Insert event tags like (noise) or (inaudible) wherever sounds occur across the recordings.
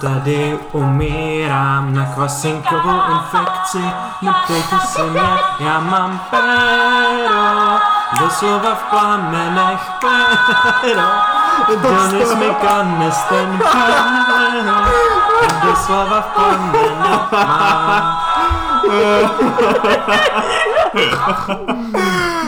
Tady umírám na kvasinkovou infekci, neptejte se mě, já mám péro, doslova v plamenech péro, dones mi kanes ten péro, doslova v plamenech mám.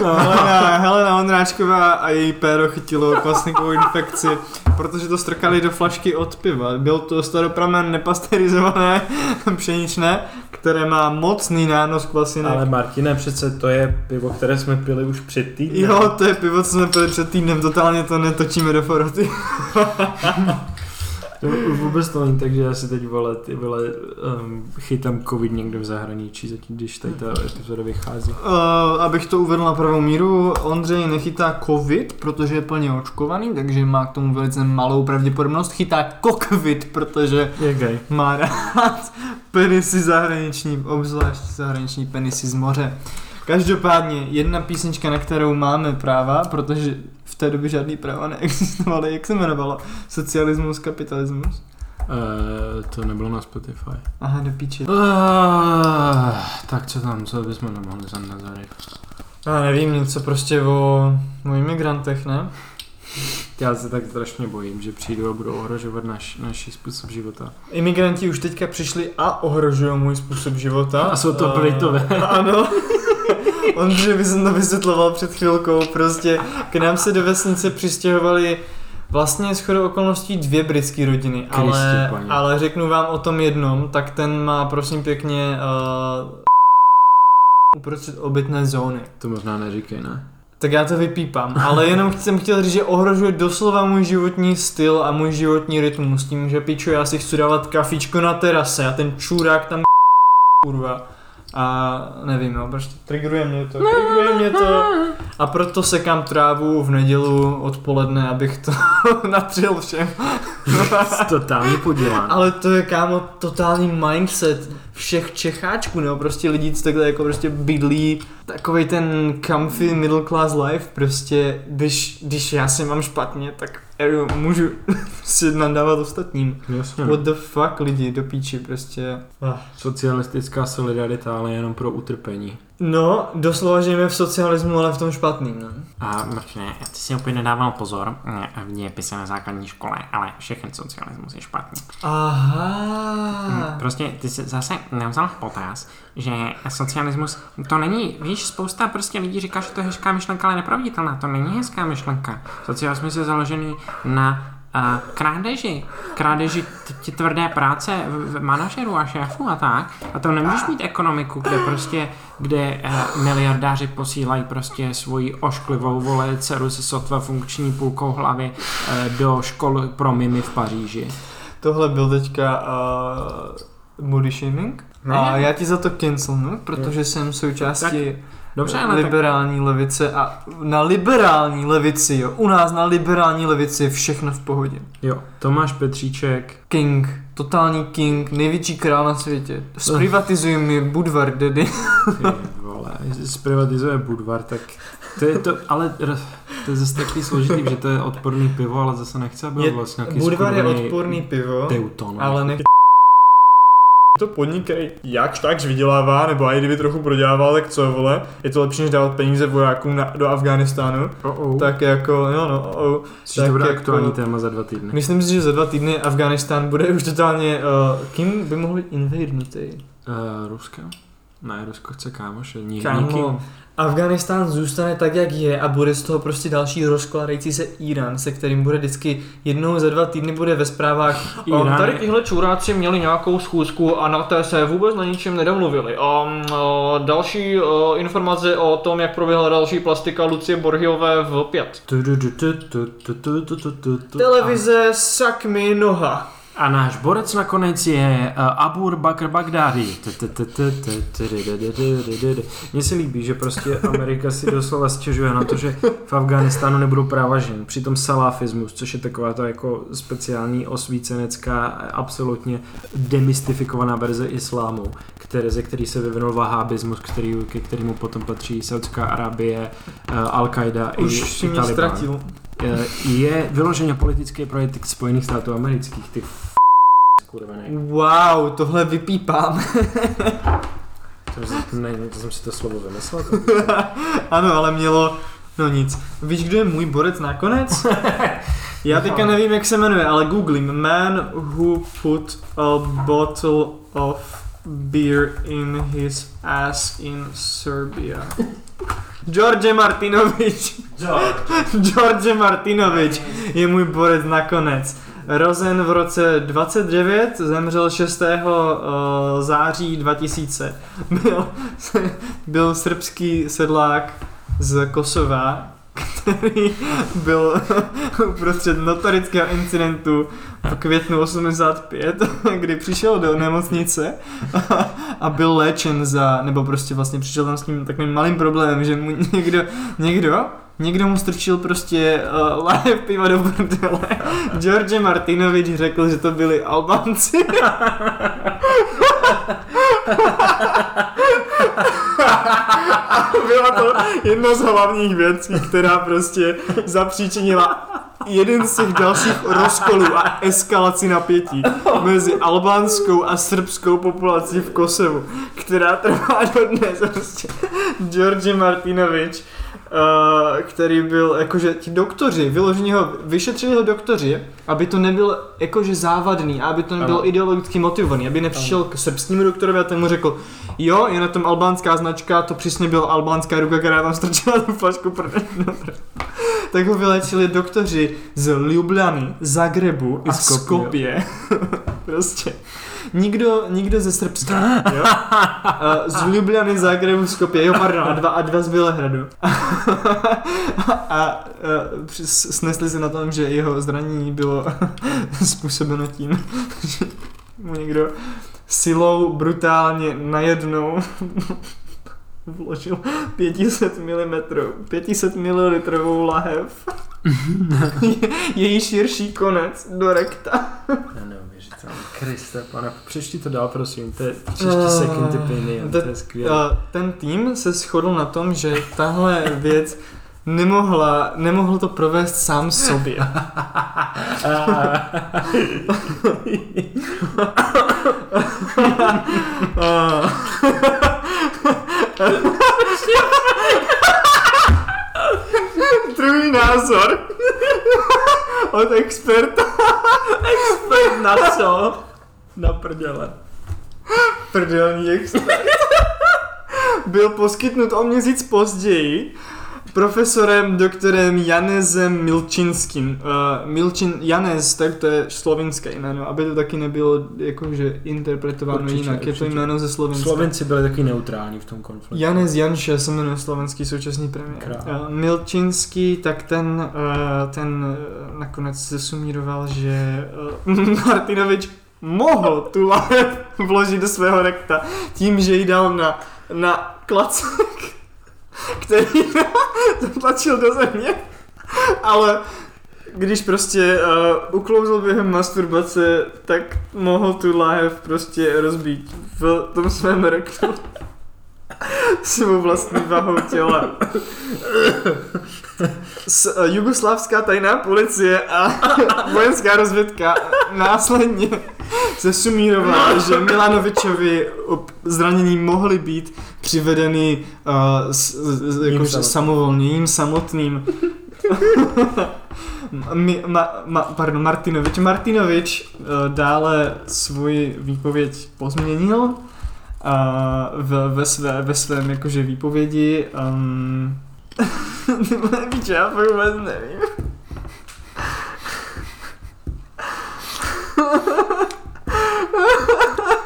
Helena, Helena Ondráčková a její péro chytilo kvasnikovou infekci, protože to strkali do flašky od piva. Byl to staropramen nepasterizované (laughs) pšeničné, které má mocný nános kvasinek. Ale Martine, přece to je pivo, které jsme pili už před týdnem. Jo, to je pivo, co jsme pili před týdnem, totálně to netočíme do foroty. (laughs) To vůbec to není tak, že já si teď vole, ty vole, um, chytám covid někde v zahraničí, zatím, když tady ta epizoda vychází. Uh, abych to uvedl na pravou míru, Ondřej nechytá covid, protože je plně očkovaný, takže má k tomu velice malou pravděpodobnost. Chytá kokvit, protože Je gay. má rád penisy zahraniční, obzvlášť zahraniční penisy z moře. Každopádně jedna písnička, na kterou máme práva, protože v té době žádný práva neexistovaly, jak se jmenovalo? Socialismus, kapitalismus? Uh, to nebylo na Spotify. Aha, do píči. Uh, tak co tam, co bychom tam mohli za názory? Já nevím, něco prostě o, o imigrantech, ne? Já se tak strašně bojím, že přijdou a budou ohrožovat náš, náš způsob života. Imigranti už teďka přišli a ohrožují můj způsob života. A jsou to Eh, Britové. Ano. (laughs) Ondřej by jsem to vysvětloval před chvilkou, prostě k nám se do vesnice přistěhovali vlastně shodou okolností dvě britské rodiny, ale, Kristě, paní. ale řeknu vám o tom jednom, tak ten má prosím pěkně uh, uprostřed obytné zóny. To možná neříkej, ne? Tak já to vypípám, ale jenom jsem chtěl říct, že ohrožuje doslova můj životní styl a můj životní rytmus tím, že piču, já si chci dávat kafičko na terase a ten čurák tam kurva. A nevím, no, prostě triggeruje mě to, triggeruje mě to. A proto sekám trávu v nedělu odpoledne, abych to (laughs) natřel všem. (laughs) Totální podělán. Ale to je kámo totální mindset všech Čecháčků, nebo prostě lidí, co takhle jako prostě bydlí takovej ten comfy middle class life, prostě když, když já se mám špatně, tak eru, můžu (laughs) si nadávat ostatním. Jasně. What the fuck lidi, do píči prostě. Ah. Socialistická solidarita, ale jenom pro utrpení. No, doslova žijeme v socialismu, ale v tom špatným, no. A Martine, ty si opět nedával pozor ne, v dějepise na základní škole, ale všechny socialismus je špatný. Aha. Hm, Prostě ty jsi zase nevzal v potaz, že socialismus, to není, víš, spousta prostě lidí říká, že to je hezká myšlenka, ale nepravditelná, to není hezká myšlenka. Socialismus je založený na uh, krádeži, krádeži t- t- tvrdé práce v, v manažerů a šéfů a tak. A to nemůžeš mít ekonomiku, kde prostě, kde uh, miliardáři posílají prostě svoji ošklivou vole dceru se sotva funkční půlkou hlavy uh, do školy pro mimy v Paříži. Tohle byl teďka uh, body shaming. Ne. A já ti za to cancelnu, protože jsem součástí Dobře, ale tak liberální levice a na liberální levici, jo, u nás na liberální levici je všechno v pohodě. Jo, Tomáš Petříček, King, totální king, největší král na světě. Zprivatizuj mi Budvar, (laughs) ty vole, zprivatizuje Budvar, tak to je to, ale to je zase takový složitý, že to je odporný pivo, ale zase nechce, aby byl vlastně nějaký Budvar je odporný pivo, Teuton. ale nech to podnik, který jakž takž vydělává, nebo i kdyby trochu prodělával, tak co vole, je to lepší, než dávat peníze vojákům na, do Afghánistánu. Oh, oh. Tak jako, jo no, oh, Což to bude aktuální téma za dva týdny. Myslím si, že za dva týdny Afghánistán bude už totálně, uh, kým by mohl být invadnutý? Uh, Rusko? Ne, Rusko chce kámoše, ní, nikým. Afganistán zůstane tak, jak je a bude z toho prostě další rozkladající se Irán, se kterým bude vždycky jednou za dva týdny bude ve zprávách Irán. Um, tady tyhle čuráci měli nějakou schůzku a na té se vůbec na ničem nedomluvili. Um, uh, další uh, informace o tom, jak proběhla další plastika Lucie Borhiové v 5. Televize Sakmi Noha. A náš borec nakonec je uh, Abur Bakr Bagdadi. Mně se líbí, že prostě Amerika si doslova stěžuje na to, že v Afganistánu nebudou práva žen. Přitom salafismus, což je taková to jako speciální osvícenecká, absolutně demystifikovaná verze islámu, které, ze který se vyvinul vahábismus, který, ke kterému potom patří Saudská Arábie, uh, Al-Qaida i, Už si i Taliban. ztratil. Eh, je vyloženě politický projekt Spojených států amerických. Ty skurvený. Wow, tohle vypípám. To, jsem- ne, to jsem si to slovo vymyslel. (laughs) ano, ale mělo, no nic. Víš, kdo je můj borec nakonec? (laughs) Já teďka nevím, jak se jmenuje, ale googlím. Man who put a bottle of beer in his ass in Serbia. (laughs) George Martinovič. George Martinovič je můj borec nakonec. Rozen v roce 29, zemřel 6. eh, září 2000. Byl, (laughs) byl srbský sedlák z Kosova, který byl (laughs) uprostřed notorického incidentu v květnu 85, (laughs) kdy přišel do nemocnice a, byl léčen za, nebo prostě vlastně přišel tam s tím takovým malým problémem, že mu někdo, někdo, někdo mu strčil prostě uh, láhev piva do bordele. (laughs) George Martinovič řekl, že to byli Albánci. A (laughs) byla to jedna z hlavních věcí, která prostě zapříčinila jeden z těch dalších rozkolů a eskalaci napětí mezi albánskou a srbskou populací v Kosovu, která trvá dodnes. Prostě George Martinovič, který byl, jakože ti doktoři, vyloženě ho, vyšetřili ho doktoři, aby to nebylo jakože závadný, aby to nebylo Ano. ideologicky motivovaný, aby nepřišel k srbskému doktorovi a ten mu řekl, jo, je na tom albánská značka, to přesně byla albánská ruka, která tam strčila tu flašku prdele. (laughs) tak ho vylečili doktoři z Ljubljany, Zagrebu a. Skopje. (laughs) prostě. Nikdo, nikdo ze Srbska, jo? A z Ljubljany, Zagrebu, Skopje, jo, pardon, a dva, a dva z Bělehradu. (laughs) a, a při- snesli se na tom, že jeho zranění bylo (laughs) způsobeno tím, (laughs) že mu někdo silou brutálně najednou vložil 500 mm, 500 ml lahev, Je- její širší konec do rekta. Kriste, pane, přečti to dál, prosím. To je příští second opinion, to je skvělé. A ten tým se shodl na tom, že tahle věc nemohla, nemohl to provést sám sobě. A- (laughs) Druhý názor od experta. Na co? Na prdele. Prdelný expert. Byl poskytnut o měsíc později profesorem doktorem Janezem Milčinským. Uh, Milčin, Janez, tak to je slovinské jméno, aby to taky nebylo jakože interpretováno Určitě, jinak. Je to určitě. jméno ze Slovenska. Slovenci byli taky neutrální v tom konfliktu. Janez Janše se jmenuje slovenský současný premiér. Uh, Milčinský, tak ten, uh, ten uh, nakonec se sumíroval, že uh, (laughs) Martinovič mohl tu lahev vložit do svého rekta tím, že ji dal na, na klacek, který (laughs) zatlačil do země, ale když prostě uh, uklouzl během masturbace, tak mohl tu láhev prostě rozbít v tom svém rektu (laughs) svou vlastní vahou těla. S, uh, jugoslávská tajná policie a (laughs) vojenská rozvědka následně se sumírovala, že Milanovičovi zranění mohly být přivedeny uh, s, s, Jím jakože samotným. samovolně, jím samotným. Mi, ma, ma, pardon, Martinovič. Martinovič uh, dále svůj výpověď pozměnil uh, v, ve, své, ve svém jakože výpovědi. Um, (laughs) Víš, já fakt vůbec nevím.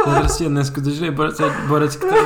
To je prostě neskutečný borec, borec, který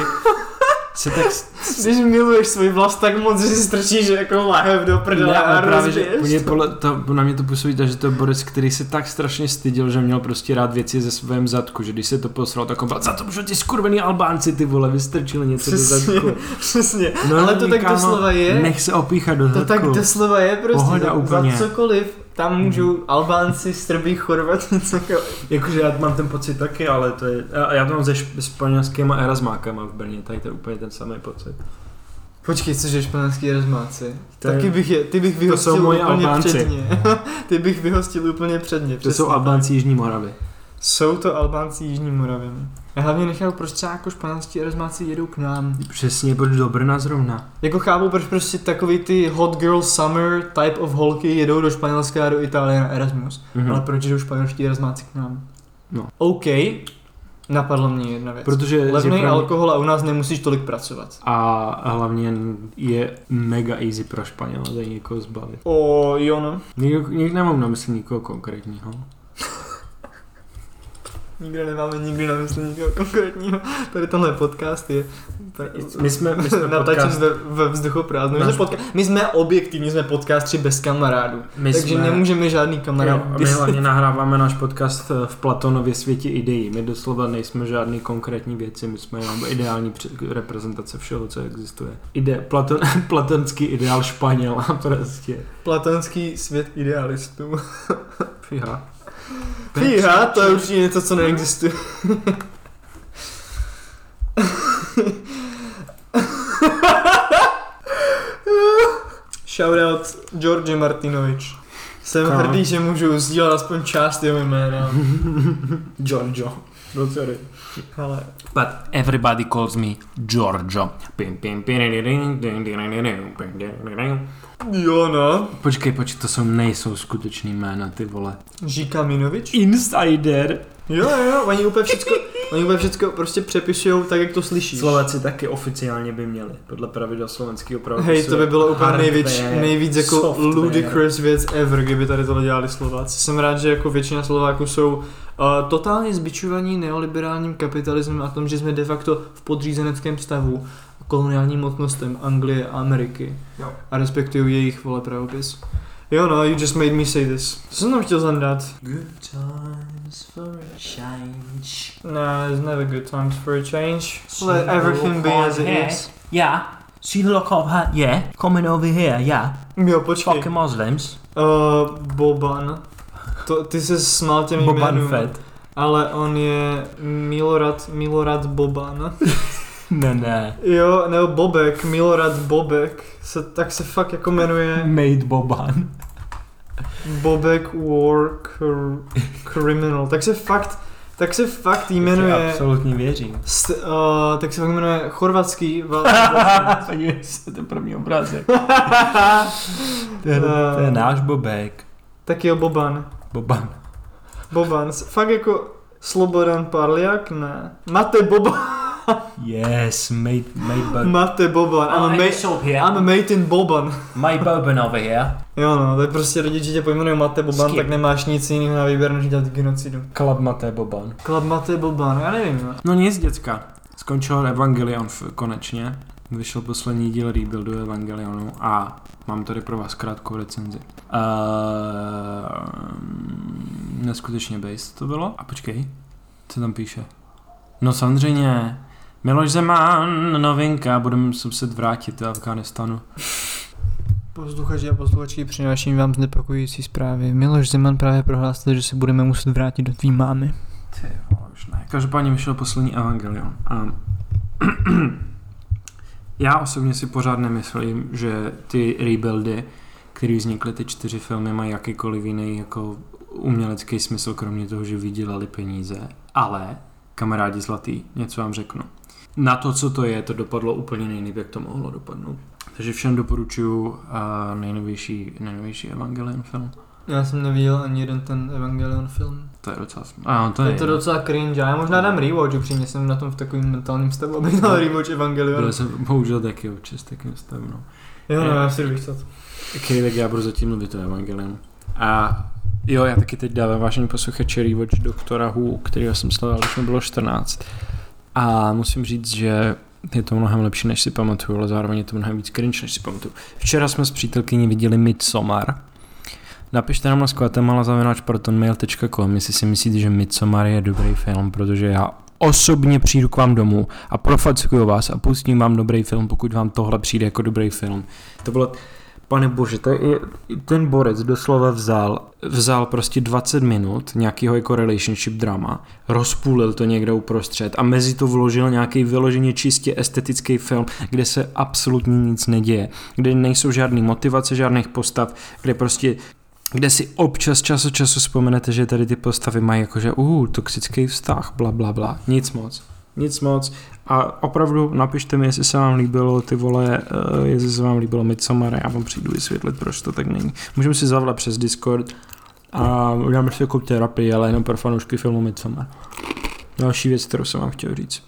se tak... (laughs) Když miluješ svůj vlast tak moc, že si strčíš jako láhev do prdele Ne, a právě, že mě to. podle, to, na mě to působí tak, že to je borec, který se tak strašně styděl, že měl prostě rád věci ze svém zadku, že když se to posral, tak on byl, za to můžou ti skurvený Albánci, ty vole, vystrčili něco do Přesně, zadku. (laughs) přesně. No, Ale to tak kámo, doslova je. Nech se opíchat do To zadku. tak doslova je prostě. Pohoda za, úplně. za cokoliv. Tam můžou Albánci, Srbi, Chorvati, (laughs) cokoliv. Jakože já mám ten pocit taky, ale to je, a já to mám se šp- španělskýma erasmákama v Brně, tady to je úplně ten samý pocit. Počkej, cože španělský rozmáci? To je- Taky bych je, ty bych vyhostil jsou moji úplně Albánci. předně. (laughs) ty bych vyhostil úplně předně. To jsou. Albánci Jižní Moravy. Jsou to Albánci Jižní Moravy. Já hlavně nechápu, proč třeba jako španělští erasmáci jedou k nám. Přesně, proč do Brna zrovna. Jako chápu, proč prostě takový ty hot girl summer type of holky jedou do Španělska a do Itálie na Erasmus. Mhm. Ale proč jdou španělští erasmáci k nám? No. OK, napadlo mě jedna věc. Protože Levný pro alkohol a u nás nemusíš tolik pracovat. A hlavně je mega easy pro Španěla tady někoho zbavit. O, jo no. Nikdo, nikdo nemám na mysli nikoho konkrétního. Nikdo nemáme nikdy na mysli nikoho konkrétního. Tady tenhle podcast je My jsme, my jsme (laughs) podcast, ve, ve vzduchu prázdnu. My, jsme podca- my jsme objektivní, jsme podcastři bez kamarádů. my takže jsme, nemůžeme žádný kamarád. Jo, my hlavně (laughs) nahráváme náš podcast eh, v Platonově světě ideí. My doslova nejsme žádný konkrétní věci, my jsme jenom ideální reprezentace všeho, co existuje. Ide, Platon, (laughs) platonský ideál Španěla prostě. Platonský svět idealistů. Fíha. Fíha, to je určitě něco, co neexistuje. Shoutout George Martinovič. Jsem Kam? hrdý, že můžu sdílet aspoň část jeho jména. Giorgio. No sorry. Ale But everybody calls me Giorgio. Jo no. Počkej, počkej, to jsou nejsou skutečný jména, ty vole. Žíka Minovič? Insider. Jo, jo, oni úplně všecko, oni úplně všecko prostě přepisujou tak, jak to slyšíš. Slováci taky oficiálně by měli, podle pravidel slovenského pravopisu. Hej, to by bylo úplně nejvíc, nejvíc jako software. ludicrous věc ever, kdyby tady tohle dělali Slováci. Jsem rád, že jako většina Slováků jsou uh, totálně zbičovaní neoliberálním kapitalismem a tom, že jsme de facto v podřízeneckém stavu koloniálním mocnostem Anglie a Ameriky. Jo. A respektují jejich vole pravopis. Jo no, you just made me say this. Co jsem tam chtěl zandat? Good times for a change. Nah, it's never good times for a change. Let everything be as it is. Yeah. See the look of her? Yeah. Coming over here, yeah. Jo, počkej. Fucking Muslims. Uh, Boban. To, ty se smál těm Boban jménům, Fett. ale on je Milorad, Milorad Boban. Ne, ne. jo, nebo Bobek, Milorad Bobek, se, tak se fakt jako jmenuje Made Boban. Bobek War cr- Criminal. Tak se fakt, tak se fakt jmenuje, absolutně věřím. st, uh, tak se fakt jmenuje chorvatský (laughs) Podívej se, to je první obrázek. (laughs) To je, to je náš Bobek. tak jo, Boban. Boban. Boban, fakt jako Slobodan Parliak, ne. Mate Boban, (laughs) Yes, made, made Boban. Mate Boban, I'm a, mate, up here. I'm a mate in Boban. (laughs) My Boban over here. Jo no, tak prostě rodiče tě pojmenují Mate Boban, Skip. tak nemáš nic jiného na výběr, než dělat genocidu. Klabmaté Boban. Klab Mate Boban, já nevím. No. No nic, děcka. Skončil Evangelion v, konečně. Vyšel poslední díl Rebuildu Evangelionu a mám tady pro vás krátkou recenzi. Uh, neskutečně based to bylo. A počkej, co tam píše? No samozřejmě, Miloš Zeman, novinka, budeme se muset vrátit do Afganistanu. Posluchači a posluchačky, přináším vám znepokojující zprávy. Miloš Zeman právě prohlásil, že se budeme muset vrátit do tvý mámy. Ty vole, už ne. Každopádně vyšel poslední Evangelion. A (clears throat) já osobně si pořád nemyslím, že ty rebuildy, které vznikly ty čtyři filmy, mají jakýkoliv jiný jako umělecký smysl, kromě toho, že vydělali peníze. Ale, kamarádi zlatý, něco vám řeknu. Na to, co to je, to dopadlo úplně nejlíp, jak to mohlo dopadnout. Takže všem doporučuji nejnovější, nejnovější Evangelion film. Já jsem neviděl ani jeden ten Evangelion film. To je docela... A, to To je, je to docela cringe, já možná dám rewatch, upřímně jsem na tom v takovém mentálním stavu, abych dal rewatch Evangelion. Byl jsem bohužel taky občas takým stavem, no. Jo, no, já si vychcat. Okay, tak já budu zatím mluvit o Evangelium. A jo, já taky teď dávám vážení posluchači rewatch Doktora Who, kterýho jsem sledoval, když mi bylo 14. A musím říct, že je to mnohem lepší, než si pamatuju, ale zároveň je to mnohem víc cringe, než si pamatuju. Včera jsme s přítelkyní viděli Midsommar. Napište nám na skvatemala.protonmail.com, jestli si myslíte, že Midsommar je dobrý film, protože já osobně přijdu k vám domů a profackuju vás a pustím vám dobrý film, pokud vám tohle přijde jako dobrý film. To bylo Pane bože, to je, ten borec doslova vzal, vzal prostě 20 minut nějakého jako relationship drama, rozpůlil to někde uprostřed a mezi to vložil nějaký vyloženě čistě estetický film, kde se absolutně nic neděje, kde nejsou žádné motivace žádných postav, kde prostě kde si občas čas od času vzpomenete, že tady ty postavy mají jakože uh, toxický vztah, bla bla bla, nic moc. Nic moc. A opravdu napište mi, jestli se vám líbilo ty vole, uh, jestli se vám líbilo Midsommar, já vám přijdu vysvětlit, proč to tak není. Můžeme si zavolat přes Discord a uděláme si jako terapii, ale jenom pro fanoušky filmu Midsommar. Další věc, kterou jsem vám chtěl říct.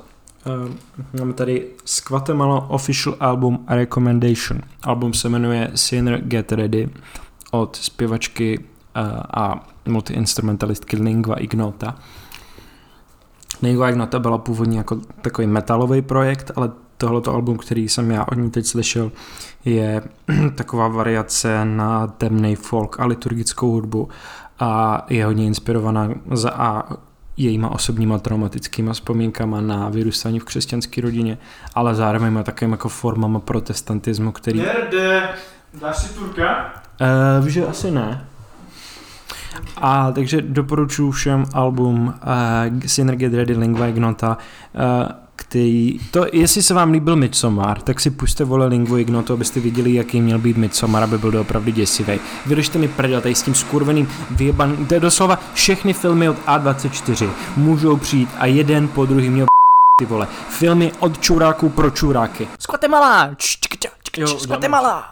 Uh, máme tady z Guatemala Official Album Recommendation. Album se jmenuje Sinner Get Ready od zpěvačky uh, a multiinstrumentalistky Lingua Ignota. Lingua Ignota byla původně jako takový metalový projekt, ale tohleto album, který jsem já od ní teď slyšel, je (clears throat) taková variace na temný folk a liturgickou hudbu a je hodně inspirovaná za a jejíma osobníma traumatickýma vzpomínkama na vyrůstání v křesťanské rodině, ale zároveň má takovým jako formama protestantismu, který... Nerde, dáš si turka? Uh, že asi ne. A takže doporučuji všem album uh, Synergy Ready Lingua Ignota, uh, který, to, jestli se vám líbil Midsommar, tak si puste vole Lingua Ignoto, abyste viděli, jaký měl být Midsommar, aby byl opravdu děsivý. Vydržte mi prdel tady s tím skurveným vyjeban, to je doslova všechny filmy od A24 můžou přijít a jeden po druhý měl ty vole. Filmy od čuráků pro čuráky. Z Guatemala!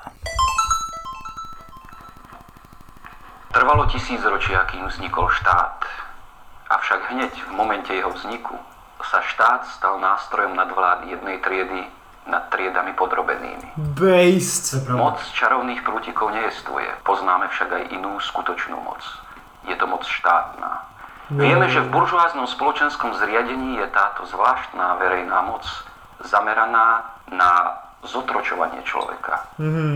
Trvalo tisícročí, akým vznikol štát. Avšak hneď v momente jeho vzniku sa štát stal nástrojom nadvlády jednej triedy nad triedami podrobenými. Based. Moc čarovných prútikov nejestvuje, poznáme však aj inú skutočnú moc. Je to moc štátna. Vieme, že v buržoáznom spoločenskom zriadení je táto zvláštna verejná moc zameraná na zotročovanie človeka.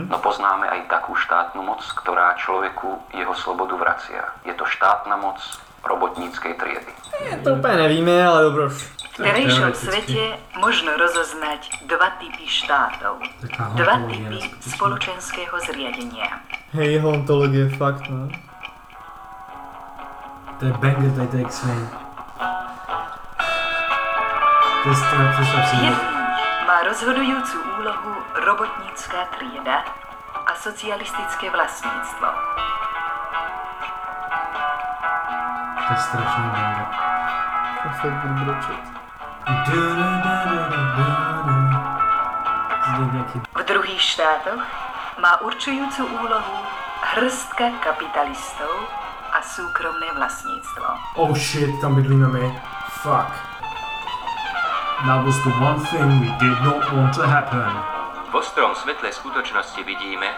No poznáme aj takú štátnu moc, ktorá človeku jeho slobodu vracia. Je to štátna moc robotníckej triedy. To úplně nevíme, ale dobroš. V terejšom svete možno rozoznať dva typy štátov. Dva typy spoločenského zriadenia. Hej, hontologie, fakt, no. To je banger, to je X-Men. To je strašně, má rozhodujúcu úlohu robotnícká trieda a socialistické vlastníctvo. To je strašný banger. To fakt budu nějaký V druhých štátoch má určujúcu úlohu hrstka kapitalistov a súkromné vlastníctvo. Oh shit, tam bydlíme my. Fuck. That was the one thing we did not want to happen. V ostrom svetle skutočnosti vidíme,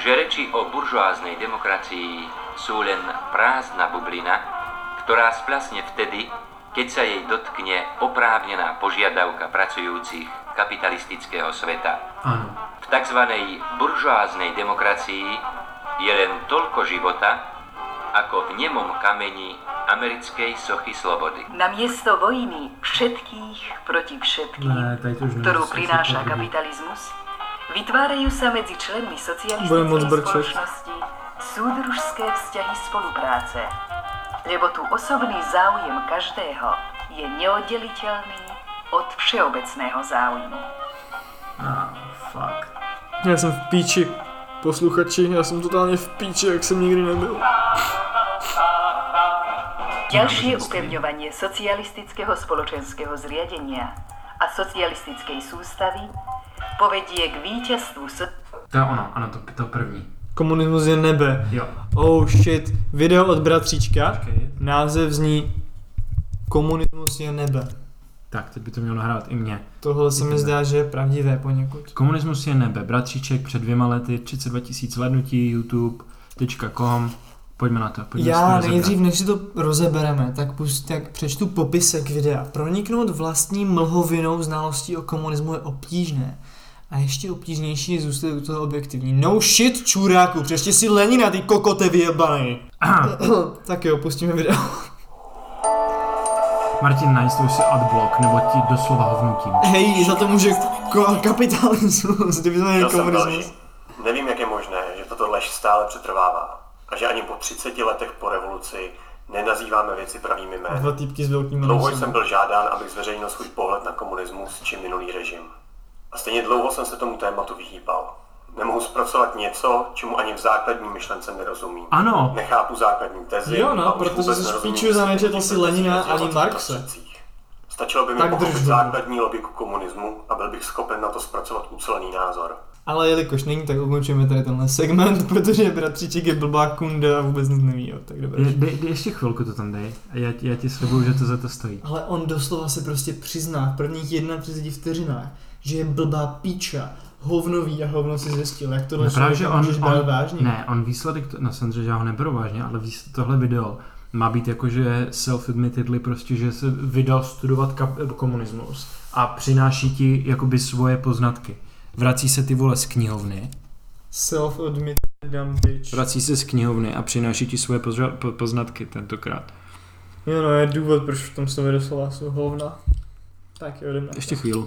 že reči o buržoáznej demokracii sú len prázdna bublina, ktorá splasne vtedy, keď sa jej dotkne oprávnená požiadavka pracujúcich kapitalistického sveta. Ano. V tzv. buržoáznej demokracii je len toľko života, ako v nemom kameni americkej sochy slobody. Namiesto vojny všetkých proti všetkým, Ne, nevím, prináša medzi členmi Budem moc socialistickej brčet. spoločnosti súdružské vzťahy spolupráce. Lebo tu osobný záujem každého je neoddeliteľný od všeobecného záujmu. Ah, fuck. Já jsem v píči. Posluchači, já jsem totálně v píči, jak jsem nikdy nebyl. Ďalšie upevňovanie socialistického spoločenského zriadenia a socialistickej sústavy povedie k víťazstvu so- To je ono, ano, to, to první. Komunismus je nebe. Jo. Oh shit. Video od bratříčka. Počkej. Název zní Komunismus je nebe. Tak, teď by to mělo nahrávat i mě. Tohle se mi zdá, že je pravdivé poněkud. Komunismus je nebe. Bratříček před dvěma lety, 32 tisíc hlednutí, youtube.com. Pojďme na to. Pojďme Já nejdřív, než si to rozebereme, tak, pust, tak přečtu popisek videa. Proniknout vlastní mlhovinou znalostí o komunismu je obtížné. A ještě obtížnější je zůstat u toho objektivní. No shit, čuráku, přečti si Lenina, ty kokote vyjebaný. (coughs) tak jo, pustíme video. (coughs) Martin, nainstaluj si adblock, nebo ti doslova hovnutím. Hej, za to může ko- kapitalismus, kdyby to. Nevím, jak je možné, že tato lež stále přetrvává a že ani po 30 letech po revoluci nenazýváme věci pravými Dva jmény. týpky s velkými Dlouho jsem byl žádán, abych zveřejnil svůj pohled na komunismus či minulý režim. A stejně dlouho jsem se tomu tématu vyhýbal. Nemohu zpracovat něco, čemu ani v základní myšlence nerozumím. Ano, Nechápu základní tezi. Jo, no, protože nerozumím špiču za nečetl si Lenina ani Marxe. Stačilo by mi Tak pochopit základní logiku komunismu a byl bych schopen na to zpracovat ucelený názor. Ale jelikož není, tak ukončujeme tady tenhle segment, (laughs) protože bratříček je blbá kunda a vůbec nic neví, jo, tak dobré. dej, dej, ještě chvilku to tam dej. A já, já ti slibuju, že to za to stojí. Ale on doslova se prostě přizná v prvních 31 vteřinách, že je blbá píča, hovnový a hovno si zjistil, jak tohle No právě, že on, on, vážně. ne, on výsledek, to, no samozřejmě, že já ho neberu vážně, ale výsledek, tohle video má být jakože self-admittedly prostě, že se vydal studovat kap- komunismus a přináší ti jakoby svoje poznatky. Vrací se ty vole z knihovny, Self-admitted dumb bitch. vrací se z knihovny a přináší ti svoje pozra- po- poznatky tentokrát. Jo, no, je důvod, proč v tom slově doslova jsou hovna. Tak jo, jdeme. Ještě chvíli.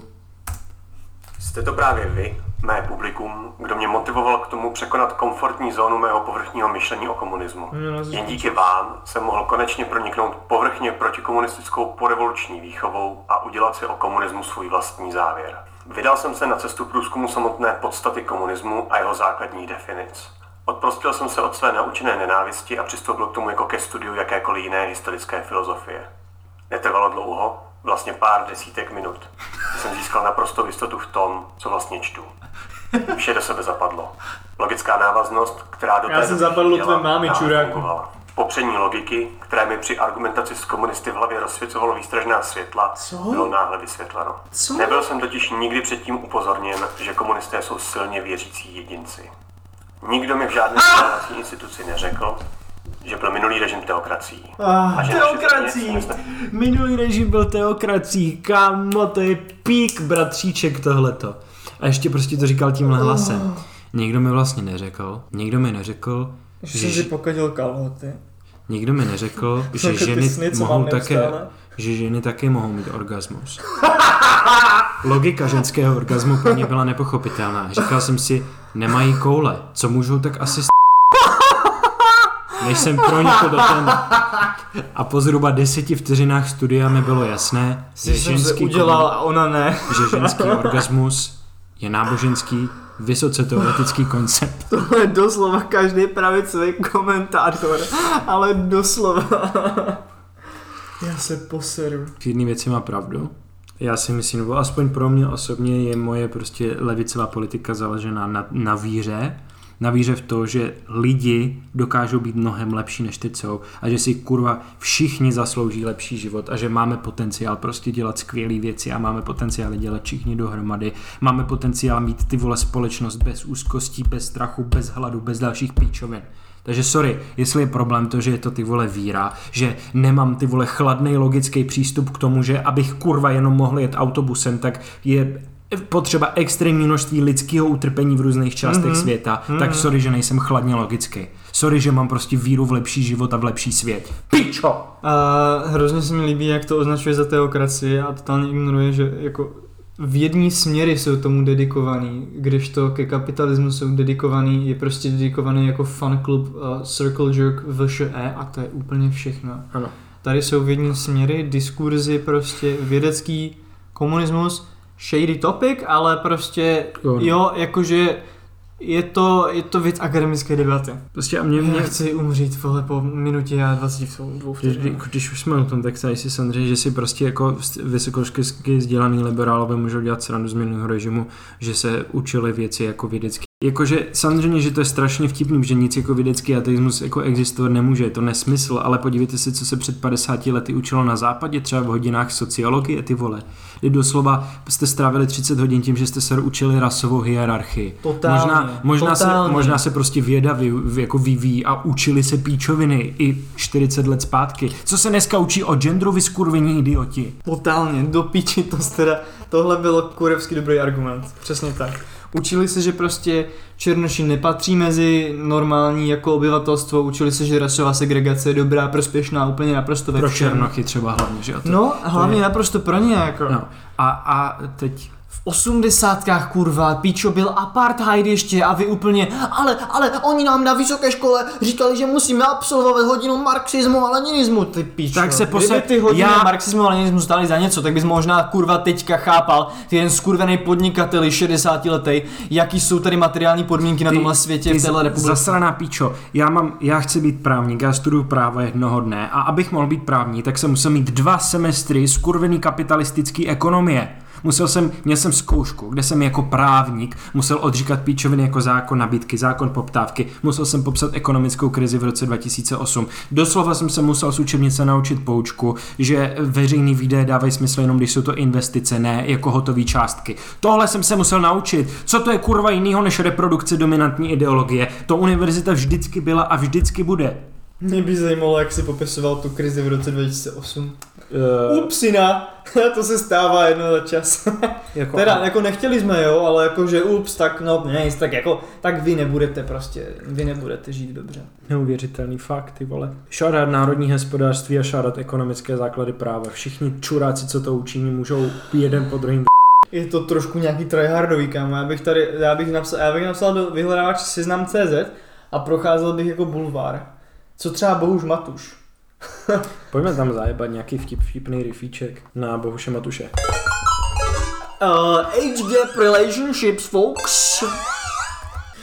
Jste to právě vy, mé publikum, kdo mě motivoval k tomu překonat komfortní zónu mého povrchního myšlení o komunismu. Jo, no, Jen díky vám jsem mohl konečně proniknout povrchně protikomunistickou porevoluční výchovou a udělat si o komunismu svůj vlastní závěr. Vydal jsem se na cestu průzkumu samotné podstaty komunismu a jeho základních definic. Odprostil jsem se od své naučené nenávisti a přistoupil k tomu jako ke studiu jakékoliv jiné historické filozofie. Netrvalo dlouho, vlastně pár desítek minut. Jsem získal naprostou jistotu v tom, co vlastně čtu. Vše do sebe zapadlo. Logická návaznost, která do té Já jsem zapadl tvé mámy, čuráku. fungovala. Popření logiky, které mi při argumentaci s komunisty v hlavě rozsvěcovalo výstražná světla, Co? bylo náhle vysvětleno. Co? Nebyl jsem totiž nikdy předtím upozorněn, že komunisté jsou silně věřící jedinci. Nikdo mi v žádné vzdělávací instituci neřekl, že byl minulý režim teokracií. Ah, že Teokracií! země jsme- Minulý režim byl teokracií, kámo, to je pík bratříček tohleto. A ještě prostě to říkal tímhle hlasem. Nikdo mi vlastně neřekl, nikdo mi neřekl, Že jsem si pokadil kalhoty. Nikdo mi neřekl, (laughs) že ženy sny, mohou také, neustále. že ženy také mohou mít orgasmus. (laughs) Logika ženského orgasmu pro mě byla nepochopitelná. Říkal jsem si, nemají koule, co můžou tak asi s... Než jsem pronikl do ten... A po zhruba deseti vteřinách studia mi bylo jasné, Jsi že ženský, udělal a ona ne. že ženský orgasmus je náboženský, vysoce teoretický koncept. (laughs) Tohle je doslova každý pravicový komentátor, ale doslova. Já se poseru. V jedné věci má pravdu. Já si myslím, nebo aspoň pro mě osobně je moje prostě levicová politika založená na, na víře. Na víře v to, že lidi dokážou být mnohem lepší než teď jsou a že si kurva všichni zaslouží lepší život a že máme potenciál prostě dělat skvělé věci a máme potenciál dělat všichni dohromady. Máme potenciál mít ty vole společnost bez úzkostí, bez strachu, bez hladu, bez dalších píčovin. Takže sorry, jestli je problém to, že je to ty vole víra, že nemám ty vole chladný logický přístup k tomu, že abych kurva jenom mohl jet autobusem, tak je potřeba extrémní množství lidského utrpení v různých částech mm-hmm. světa, mm-hmm. tak sorry, že nejsem chladně logický. Sorry, že mám prostě víru v lepší život a v lepší svět. Pičo! A hrozně se mi líbí, jak to označuje za teokracii a totálně ignoruje, že jako v jední směry jsou tomu dedikovaný, kdežto ke kapitalismu jsou dedikovaný, je prostě dedikovaný jako fan club uh, Circle Jerk VŠE a to je úplně všechno. Ano. Tady jsou v jední směry diskurzy prostě vědecký komunismus, shady topic, ale prostě Jo. jo, jakože je to, je to věc akademické debaty. Prostě a mě, Mě mě chci umřít vole po minutě a 22 Když, když, když už jsme o tom, tak tady si samozřejmě, že si prostě jako vysokoškolsky vzdělaný liberálové můžou dělat srandu z minulého režimu, že se učili věci jako vědecky. Jakože samozřejmě, že to je strašně vtipný, že nic jako vědecký ateismus jako existovat nemůže, je to nesmysl, ale podívejte se, co se před 50 lety učilo na západě, třeba v hodinách sociologie, ty vole. Kdy doslova jste strávili 30 hodin tím, že jste se učili rasovou hierarchii. Totálně, možná, možná, se, totálně. možná se prostě věda vy, jako vyvíjí a učili se píčoviny i 40 let zpátky. Co se dneska učí o genderu, vy skurvení idioti? Totálně, do píči to teda, tohle bylo kurevský dobrý argument, přesně tak. Učili se, že prostě černoši nepatří mezi normální jako obyvatelstvo, učili se, že rasová segregace je dobrá, prospěšná, úplně naprosto ve Pro černochy třeba hlavně, že jo? To- No, hlavně je- naprosto pro ně jako. No. A, a teď osmdesátkách kurva, píčo byl apartheid ještě a vy úplně, ale, ale oni nám na vysoké škole říkali, že musíme absolvovat hodinu marxismu a leninismu, ty píčo. Tak se Kdyby ty hodiny já- marxismu a leninismu stali za něco, tak bys možná kurva teďka chápal, ty jen skurvený podnikateli 60 letý, jaký jsou tady materiální podmínky na tomhle světě v téhle republice. Zasraná píčo, já, mám, já chci být právník, já studuju právo jednoho dne a abych mohl být právník, tak jsem musel mít dva semestry skurvený kapitalistický ekonomie. Musel jsem, měl jsem zkoušku, kde jsem jako právník musel odříkat píčoviny jako zákon nabídky, zákon poptávky, musel jsem popsat ekonomickou krizi v roce 2008. Doslova jsem se musel z učebnice naučit poučku, že veřejný výdaje dávají smysl jenom, když jsou to investice, ne jako hotové částky. Tohle jsem se musel naučit. Co to je kurva jinýho než reprodukce dominantní ideologie? To univerzita vždycky byla a vždycky bude. Mě by zajímalo, jak si popisoval tu krizi v roce 2008. Uh, Upsina, (laughs) to se stává jedno za čas. (laughs) jako, Teda, jako nechtěli jsme, jo, ale jako, že ups, tak no, nic, tak jako, tak vy nebudete prostě, vy nebudete žít dobře. Neuvěřitelný fakt, ty vole. Šádat národní hospodářství a šádat ekonomické základy práva. Všichni čuráci, co to učiní, můžou jeden po druhým (laughs) Je to trošku nějaký tryhardový, kámo, já bych tady, já bych napsal, já bych napsal do vyhledávače seznam CZ a procházel bych jako bulvár. Co třeba Bohuž Matuš? (laughs) Pojďme tam zajebat nějaký vtip, vtipný rifíček na Bohuše Matuše. Uh, age gap relationships, folks.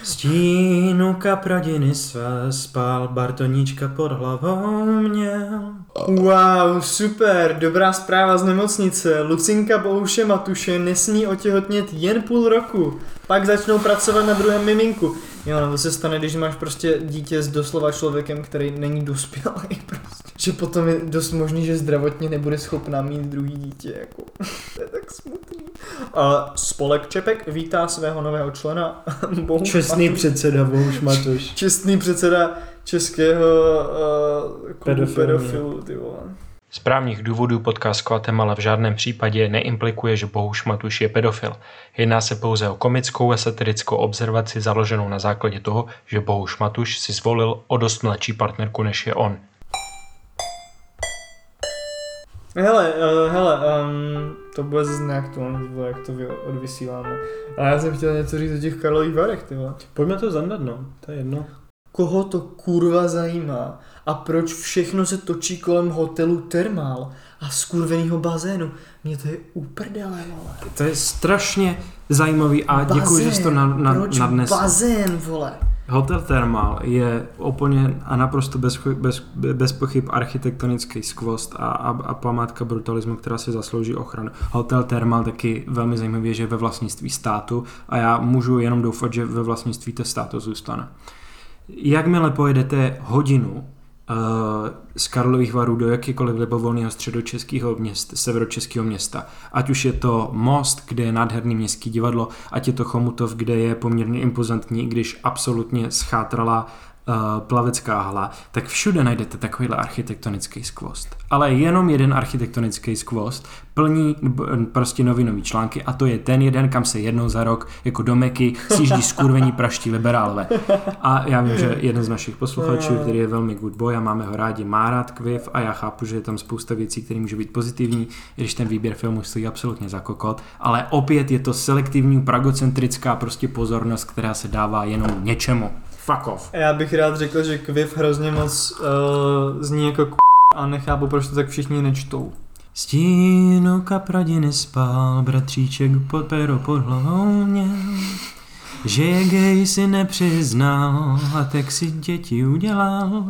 Stínu kapradiny svá spál, Bartoníčka pod hlavou měl. Wow, super, dobrá zpráva z nemocnice. Lucinka Bohuše Matuše nesmí otěhotnět jen půl roku. Pak začnou pracovat na druhém miminku. Jo, no to se stane, když máš prostě dítě s doslova člověkem, který není dospělý (laughs) prostě. Že potom je dost možný, že zdravotně nebude schopná mít druhý dítě, jako. (laughs) to je tak smutný. A spolek Čepek vítá svého nového člena. (laughs) Bohuš Čestný Matuš. předseda Bohuš Matuš. Čestný předseda českého uh, klubu Pedofilů. pedofilů, ty vole. Z právních důvodů podcast Guatemala v žádném případě neimplikuje, že Bohuš Matuš je pedofil. Jedná se pouze o komickou a satirickou observaci založenou na základě toho, že Bohuš Matuš si zvolil o dost mladší partnerku než je on. Hele, uh, hele, um, to bude zase neaktuální, jak to vy odvysíláme. A já jsem chtěl něco říct o těch Karlových varech, ty vole. Pojďme to zandat, no. To je jedno. Koho to kurva zajímá? A proč všechno se točí kolem hotelu Thermal a skurvenýho bazénu? Mně to je uprdele, vole. To je strašně zajímavý a děkuji, že jsi to na, na, proč nadnesl. bazén, vole? Hotel Thermal je úplně a naprosto bez, bez, bez pochyb architektonický skvost a, a, a památka brutalismu, která si zaslouží ochranu. Hotel Thermal taky velmi zajímavě, že je ve vlastnictví státu a já můžu jenom doufat, že ve vlastnictví to státu zůstane. Jakmile pojedete hodinu z Karlových varů do jakýkoliv libovolného středočeského města, severočeského města. Ať už je to most, kde je nádherný městský divadlo, ať je to Chomutov, kde je poměrně impozantní, když absolutně schátrala plavecká hala, tak všude najdete takovýhle architektonický skvost. Ale jenom jeden architektonický skvost plní prostě novinový články a to je ten jeden, kam se jednou za rok jako domeky sjíždí skurvení praští liberálové. A já vím, že jeden z našich posluchačů, který je velmi good boy a máme ho rádi, má rád kviv a já chápu, že je tam spousta věcí, které může být pozitivní, i když ten výběr filmu stojí absolutně za kokot, ale opět je to selektivní, pragocentrická prostě pozornost, která se dává jenom něčemu. Fuck off. Já bych rád řekl, že Kviv hrozně moc uh, zní jako k a nechápu, proč to tak všichni nečtou. Stínu kapradiny spál, bratříček pod pero pod hlavou měl. Že je gay si nepřiznal a tak si děti udělal.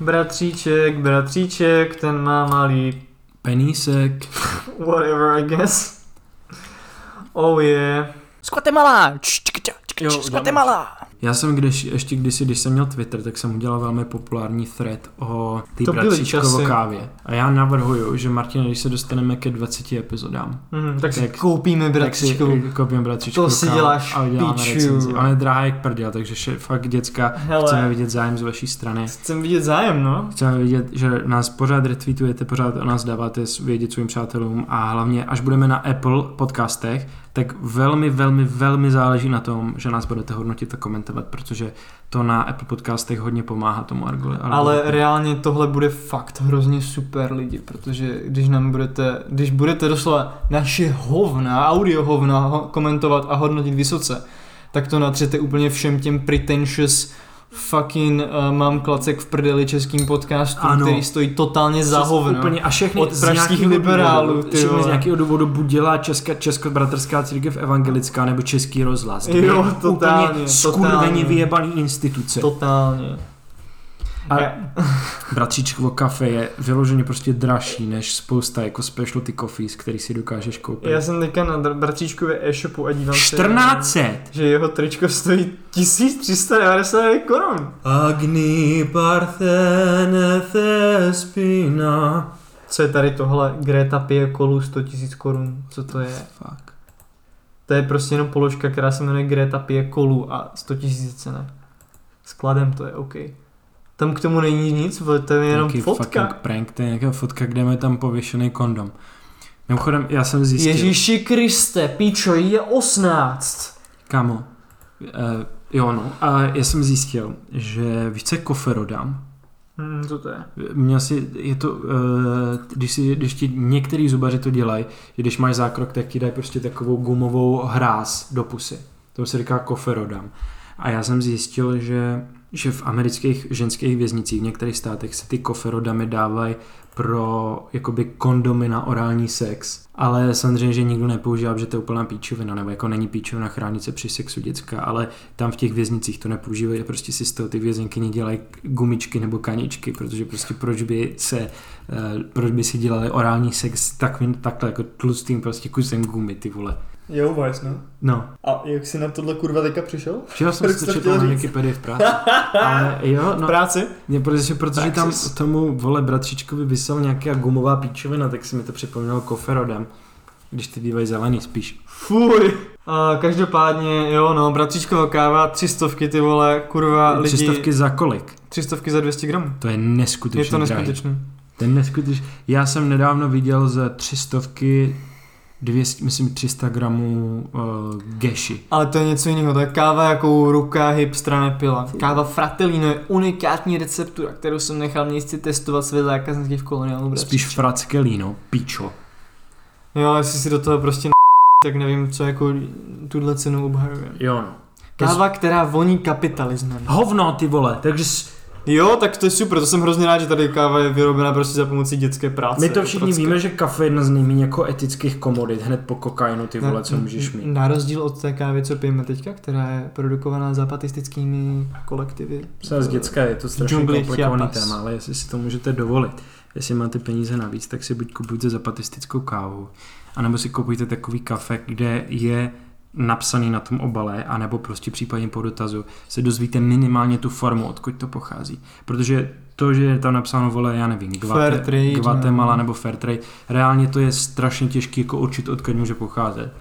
Bratříček, bratříček, ten má malý Penísek. whatever I guess. Oh yeah. Z Guatemala! Já jsem když, ještě kdysi, když jsem měl Twitter, tak jsem udělal velmi populární thread o té bratříčkovo kávě. A já navrhuju, že Martin, když se dostaneme ke 20 epizodám, Mhm, tak si Tak- koupíme tak si bratříčku. koupím bratříčkovou To si děláš a uděláme recenzi. Je drahá jak prděl, takže še, fakt děcka, Hele. chceme vidět zájem z vaší strany. Chcem vidět zájem, no. Chceme vidět, že nás pořád retweetujete, pořád o nás dáváte vědět svým přátelům a hlavně, až budeme na Apple podcastech, tak velmi, velmi, velmi záleží na tom, že nás budete hodnotit a komentovat protože to na Apple podcastech hodně pomáhá tomu argu- Ale reálně tohle bude fakt hrozně super lidi, protože když nám budete, když budete doslova naše hovna, audio hovna ho- komentovat a hodnotit vysoce, tak to natřete úplně všem těm pretentious fucking uh, mám klacek v prdeli českým podcastu, Ano. který stojí totálně za hovno. Úplně a všechny Od z pražských liberálů, důvodu, ty všechny z nějakého důvodu buď dělá česká, českobratrská církev evangelická nebo český rozhlas. Jo, totálně, úplně totálně. skurveně vyjebaný instituce. Totálně. A (laughs) bratříčkovo kafe je vyloženě prostě dražší než spousta jako specialty coffees, který si dokážeš koupit. Já jsem teďka na dr- bratříčkově e-shopu a dívám se, 1400! že jeho tričko stojí 1399 korun. Agni Parthene Thespina. Co je tady tohle? Greta pije kolu 100 000 korun. Co to je? Fuck. To je prostě jenom položka, která se jmenuje Greta pije kolu a 100 000 cena. Skladem to je OK. Tam k tomu není nic, vole, to je jenom Nějaký fotka. fucking prank, to je nějaká fotka, kde máme tam pověšený kondom. Mimochodem, já jsem zjistil, Ježíši Kriste, píčo, je 18. kámo, uh, jo no, a já jsem zjistil, že víš, co je koferodam? Hmm, co to je? Měl si, je to, uh, když, si, když ti některý zubaři to dělají, když máš zákrok, tak ti dají prostě takovou gumovou hráz do pusy. To se říká koferodam. A já jsem zjistil, že, že v amerických ženských věznicích v některých státech se ty koferodamy dávají pro jakoby kondomy na orální sex. Ale samozřejmě, že nikdo nepoužívá, že to je úplná píčovina, nebo jako není píčovina chránit se při sexu děcka, ale tam v těch věznicích to nepoužívají a prostě si z toho ty vězenkyně dělají gumičky nebo kaničky, protože prostě proč by se, eh, proč by si dělali orální sex tak, takhle jako tlustým prostě kusem gumy, ty vole. Jo, vajs, no. No, A jak jsi na tohle kurva teďka přišel? včera jsem si to četl na? Wikipedii v práci. (laughs) Ale jo, V no, práci? Ne, protože, protože tam tomu vole bratříčkovi vysel nějaká gumová píčovina, tak si mi to připomnělo koferodem. Když ty bývají zelený spíš. Fuj. A každopádně, jo no, bratříčková káva, tři stovky ty vole, kurva lidi. Tři stovky za kolik? Tři stovky za 200 gramů. To je neskutečně Je to neskutečné. To je neskutečný. Já jsem nedávno viděl za tři stovky 200, myslím 300 gramů uh, geši. Ale to je něco jiného, to je káva, jakou ruka hipstra nepila. Káva Fratellino je unikátní receptura, kterou jsem nechal městci testovat své zákazníky v koloniálu bratříček. Spíš frackelino, pičo. Jo, jestli si do toho prostě n- tak nevím, co jako tuhle cenu obhajuje. Jo no. Káva, která voní kapitalismem. Hovno ty vole, takže Jo, tak to je super, to jsem hrozně rád, že tady káva je vyrobena prostě za pomocí dětské práce. my to všichni Pracka. víme, že kafe je jedna z nejméně jako etických komodit, hned po kokainu ty vole, co můžeš mít. Na rozdíl od té kávy, co pijeme teďka, která je produkovaná zapatistickými kolektivy. Se z děcka je to strašně komplikovaný téma, ale jestli si to můžete dovolit, jestli máte peníze navíc, tak si buď kupujte zapatistickou kávu, anebo si kupujte takový kafe, kde je napsaný na tom obale, anebo prostě případně po dotazu se dozvíte minimálně tu formu, odkud to pochází. Protože to, že je tam napsáno, vole, já nevím, trade, Guatemala no. nebo Fairtrade, reálně to je strašně těžké jako určit, odkud může pocházet.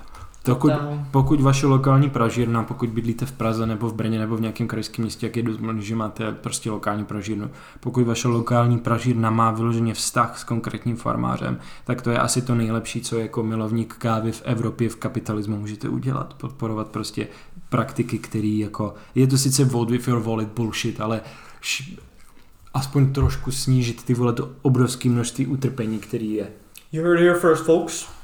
Pokud, pokud vaše lokální pražírna, pokud bydlíte v Praze nebo v Brně nebo v nějakém krajském městě, jak je dost možný, že máte prostě lokální pražírnu, pokud vaše lokální pražírna má vyloženě vztah s konkrétním farmářem, tak to je asi to nejlepší, co jako milovník kávy v Evropě v kapitalismu můžete udělat. Podporovat prostě praktiky, který jako, je to sice vote with your wallet bullshit, ale š, aspoň trošku snížit ty vole to obrovské množství utrpení, který je. You heard here first, folks.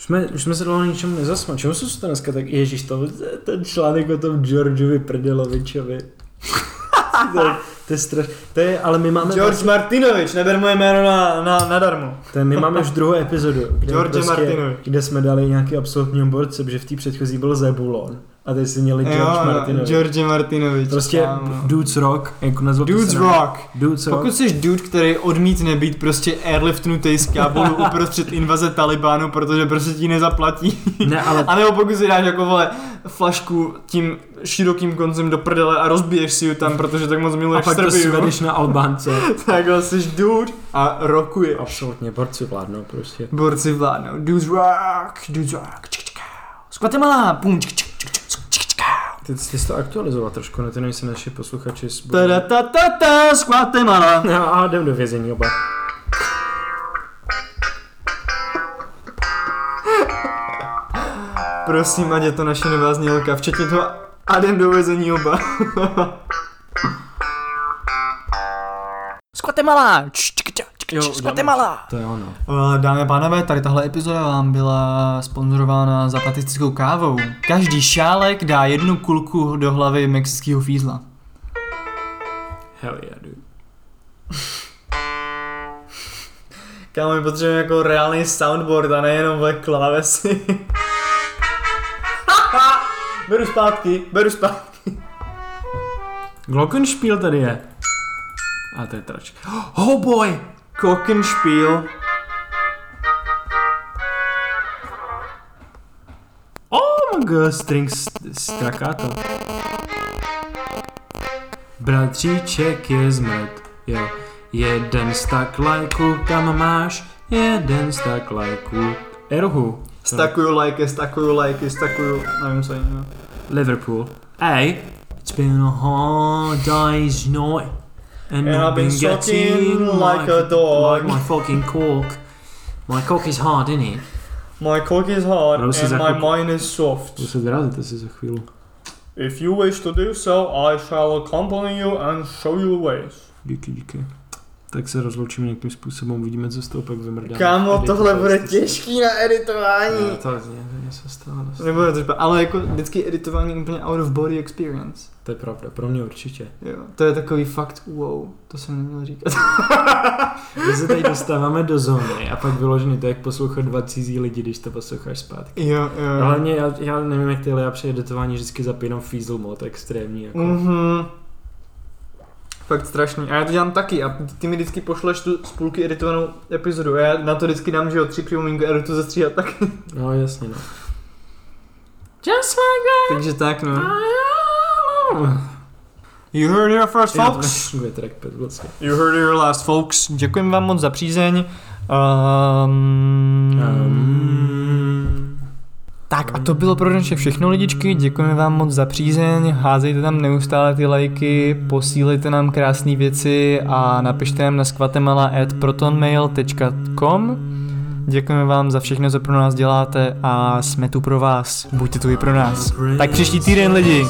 Už jsme, už jsme se dlouho ničemu nezasmali. Čemu se to dneska tak... Ježíš, to, ten článek o tom Georgeovi Prdelovičovi. (laughs) to, je- to je straš... To je, ale my máme... George Martinovič, neber moje jméno na, na, nadarmo. to je, my máme už druhou epizodu, kde, George Martinovič. kde jsme dali nějaký absolutní borce, protože v té předchozí byl Zebulon. A teď si měli George Martinovič. George Martinovič. Prostě kámo. Dudes Rock, jako nazval Dudes Rock. Dudes Rock. Pokud jsi dude, který odmítne být prostě airliftnutý z Kábulu (laughs) uprostřed invaze Talibánu, protože prostě ti nezaplatí. Ne, ale A nebo pokud si dáš jako vole flašku tím širokým koncem do prdele a rozbiješ si ji tam, protože tak moc a miluješ pak to Srbiju. svedeš na Albánce. (laughs) Tak jsi dude a rokuješ. Absolutně, borci vládnou prostě. Borci vládnou. Dudes rock, dudes rock. Z Guatemala, pum, čk, čk, čk, čk, čk, čk. Ty, ty jsi to aktualizovat trošku, ne? Ty nejsi naši posluchači z... Ta ta ta ta, z Guatemala. No, a jdem do vězení oba. Prosím, ať je to naše nová znělka, včetně toho Adem dovezení oba. Z Guatemala! Jo, Guatemala! To je ono. Eh, Dámy a pánové, tady tahle epizoda vám byla sponzorována zapatistickou kávou. Každý šálek dá jednu kulku do hlavy mexického fízla. Hell yeah, dude. (laughs) Kámo, my potřebujeme jako reálný soundboard a nejenom vle klávesy. (laughs) beru zpátky, beru zpátky. Glockenspiel tady je. A to je trač. (gasps) Oh boy! Glockenspiel. Oh my god, strings staccato. Bratříček je zmrt, jo. Jeden stak lajku tam máš, jeden stak lajku. Erhu. Stakuju lajky, stakuju lajky, stakuju, nevím co jiného. Liverpool. Hey, it's been a hard day's night. And, And I've been sucking like a dog. Like my fucking cork. My cock is hard, isn't it? My cock is hard and my chvilku. mind is soft. To se vyrazíte si za chvíli. If you wish to do so, I shall accompany you and show you the ways. Díky, díky. Tak se rozloučíme nějakým způsobem, uvidíme, co z toho pak vymrdáme. Kámo, Edit, tohle to bude je- těžký na editování. No, to je to něco stalo. Nebude to ale jako vždycky editování je úplně out of body experience. To je pravda, pro mě určitě. Jo, to je takový fakt wow, to jsem neměl říkat. (laughs) My se tady dostáváme do zóny a pak vyložený to, jak poslouchat dva cizí lidi, když to posloucháš zpátky. jo, jo. Hlavně já, já nevím, jak ty, ale já při editování vždycky zapínám Feasel mod extrémní. Jako. Mhm. Fakt strašný. A já to dělám taky a ty mi vždycky pošleš tu spolky editovanou epizodu a já na to vždycky dám, že jo, tři připomínky a jdu to zastříhat taky. (laughs) No jasně, no. Just like Takže tak no. that. You heard it here first folks. (laughs) vlastně. You heard it here last folks. Děkujeme vám moc za přízeň. Um, Um, Tak a to bylo pro dnešek všechno lidičky, děkujeme vám moc za přízeň, házejte tam neustále ty lajky, posílejte nám krásné věci a napište nám na skvatemala.protonmail.com Děkujeme vám za všechno, co pro nás děláte a jsme tu pro vás, buďte tu i pro nás. Tak příští týden lidi.